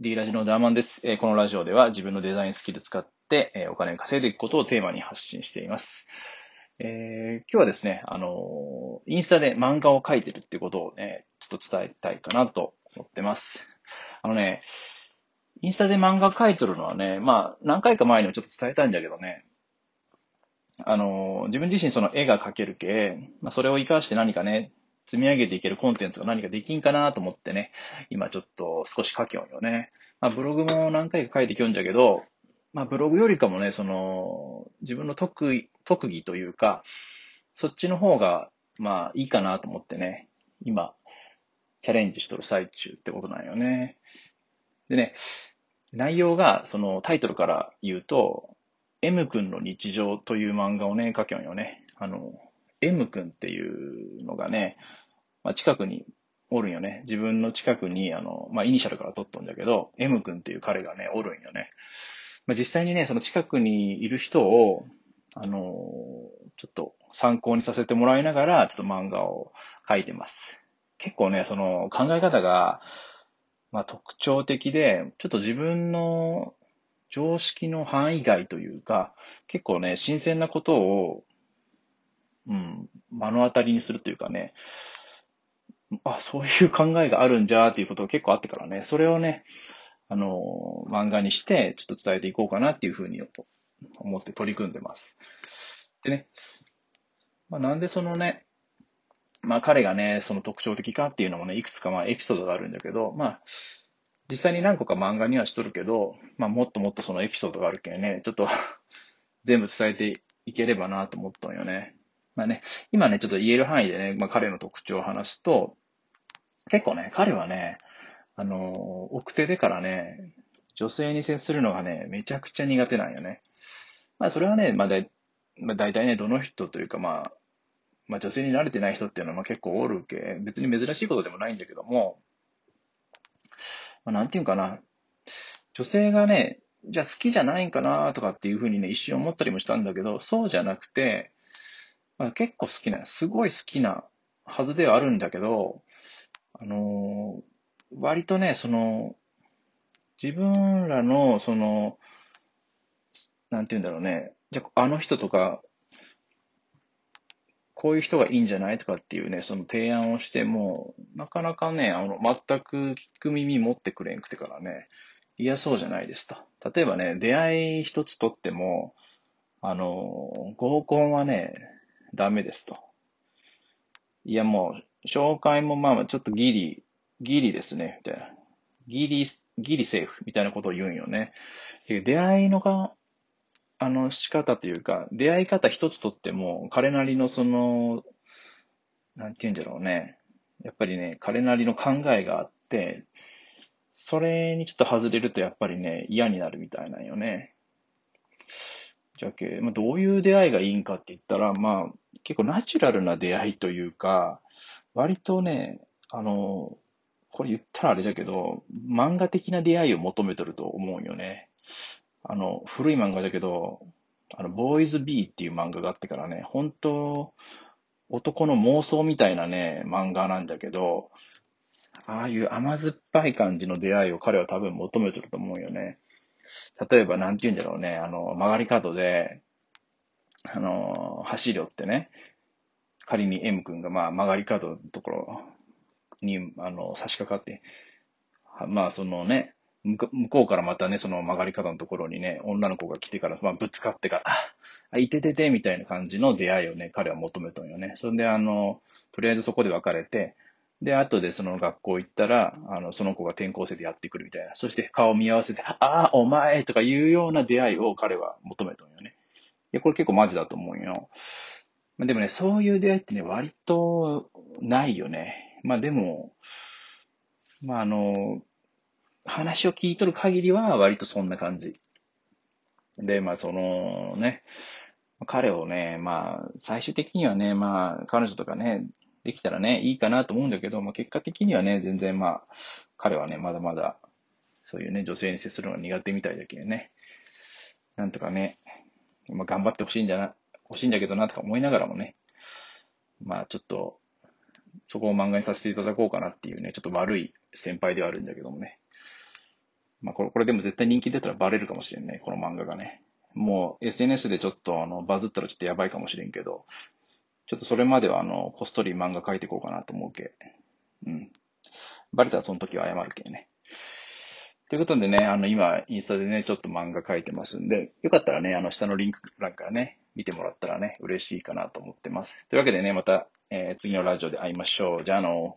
D ラジのダーマンです。えこのラジオでは自分のデザインスキル使って、えお金を稼いでいくことをテーマに発信しています。えー今日はですね、あのインスタで漫画を描いてるってことをね、ちょっと伝えたいかなと思ってます。あのね、インスタで漫画描いてるのはね、まあ、何回か前にもちょっと伝えたんだけどね、あの自分自身その絵が描ける系、まあ、それを活かして何かね、積み上げていけるコンテンツが何かできんかなと思ってね、今ちょっと少し書きよんよね。まあ、ブログも何回か書いてきよんじゃけど、まあ、ブログよりかもね、その、自分の得意、特技というか、そっちの方が、まあ、いいかなと思ってね、今、チャレンジしとる最中ってことなんよね。でね、内容が、そのタイトルから言うと、M 君の日常という漫画をね、書きよんよね。あの、M 君っていうのがね、まあ、近くにおるんよね。自分の近くに、あの、まあ、イニシャルから取っとんだけど、M 君っていう彼がね、おるんよね。まあ、実際にね、その近くにいる人を、あの、ちょっと参考にさせてもらいながら、ちょっと漫画を描いてます。結構ね、その考え方が、まあ、特徴的で、ちょっと自分の常識の範囲外というか、結構ね、新鮮なことを、うん、目の当たりにするというかね、あ、そういう考えがあるんじゃーっていうことが結構あってからね、それをね、あの、漫画にして、ちょっと伝えていこうかなっていうふうに思って取り組んでます。でね、まあ、なんでそのね、まあ彼がね、その特徴的かっていうのもね、いくつかまあエピソードがあるんだけど、まあ、実際に何個か漫画にはしとるけど、まあもっともっとそのエピソードがあるけんね、ちょっと 全部伝えていければなと思ったんよね。まあね、今ね、ちょっと言える範囲でね、まあ彼の特徴を話すと、結構ね、彼はね、あの、奥手でからね、女性に接するのがね、めちゃくちゃ苦手なんよね。まあそれはね、まあだ、まあ大体ね、どの人というかまあ、まあ女性に慣れてない人っていうのは結構おるけ、別に珍しいことでもないんだけども、まあなんていうかな、女性がね、じゃあ好きじゃないんかなとかっていうふうにね、一瞬思ったりもしたんだけど、そうじゃなくて、あ、結構好きな、すごい好きなはずではあるんだけど、あのー割とね、その、自分らの、その、なんて言うんだろうね、じゃあ、の人とか、こういう人がいいんじゃないとかっていうね、その提案をしても、なかなかね、あの、全く聞く耳持ってくれんくてからね、嫌そうじゃないですと。例えばね、出会い一つとっても、あの、合コンはね、ダメですと。いやもう、紹介もまあまあちょっとギリ、ギリですね、みたいな。ギリ、ギリセーフみたいなことを言うんよね。出会いのが、あの、仕方というか、出会い方一つとっても、彼なりのその、なんて言うんだろうね。やっぱりね、彼なりの考えがあって、それにちょっと外れるとやっぱりね、嫌になるみたいなんよね。じゃけ、まあ、どういう出会いがいいんかって言ったら、まあ、結構ナチュラルな出会いというか、割とね、あの、これ言ったらあれだけど、漫画的な出会いを求めとると思うよね。あの、古い漫画だけど、あの、ボーイズ B っていう漫画があってからね、本当男の妄想みたいなね、漫画なんだけど、ああいう甘酸っぱい感じの出会いを彼は多分求めてると思うよね。例えば、なんて言うんだろうね、あの、曲がり角で、あの、走り寄ってね、仮に M 君がまあ曲がり角のところに、あの、差し掛かって、まあそのね、向こうからまたね、その曲がり角のところにね、女の子が来てから、まあぶつかってから、あいててて、みたいな感じの出会いをね、彼は求めたんよね。それであの、とりあえずそこで別れて、で、後でその学校行ったら、あの、その子が転校生でやってくるみたいな。そして顔を見合わせて、ああ、お前とかいうような出会いを彼は求めたんよね。いや、これ結構マジだと思うよ。でもね、そういう出会いってね、割とないよね。まあでも、まああの、話を聞いとる限りは割とそんな感じ。で、まあそのね、彼をね、まあ最終的にはね、まあ彼女とかね、できたらね、いいかなと思うんだけど、まあ結果的にはね、全然まあ、彼はね、まだまだ、そういうね、女性に接するのが苦手みたいだけどね、なんとかね、まあ頑張ってほしいんじゃな、欲しいんだけどなとか思いながらもね、まあちょっと、そこを漫画にさせていただこうかなっていうね、ちょっと悪い先輩ではあるんだけどもね。まあこれ、これでも絶対人気出たらバレるかもしれんね、この漫画がね。もう SNS でちょっとあのバズったらちょっとやばいかもしれんけど、ちょっとそれまではあの、こっそり漫画描いていこうかなと思うけ。うん。バレたらその時は謝るけね。ということでね、あの、今、インスタでね、ちょっと漫画描いてますんで、よかったらね、あの、下のリンク欄からね、見てもらったらね、嬉しいかなと思ってます。というわけでね、また、えー、次のラジオで会いましょう。じゃあの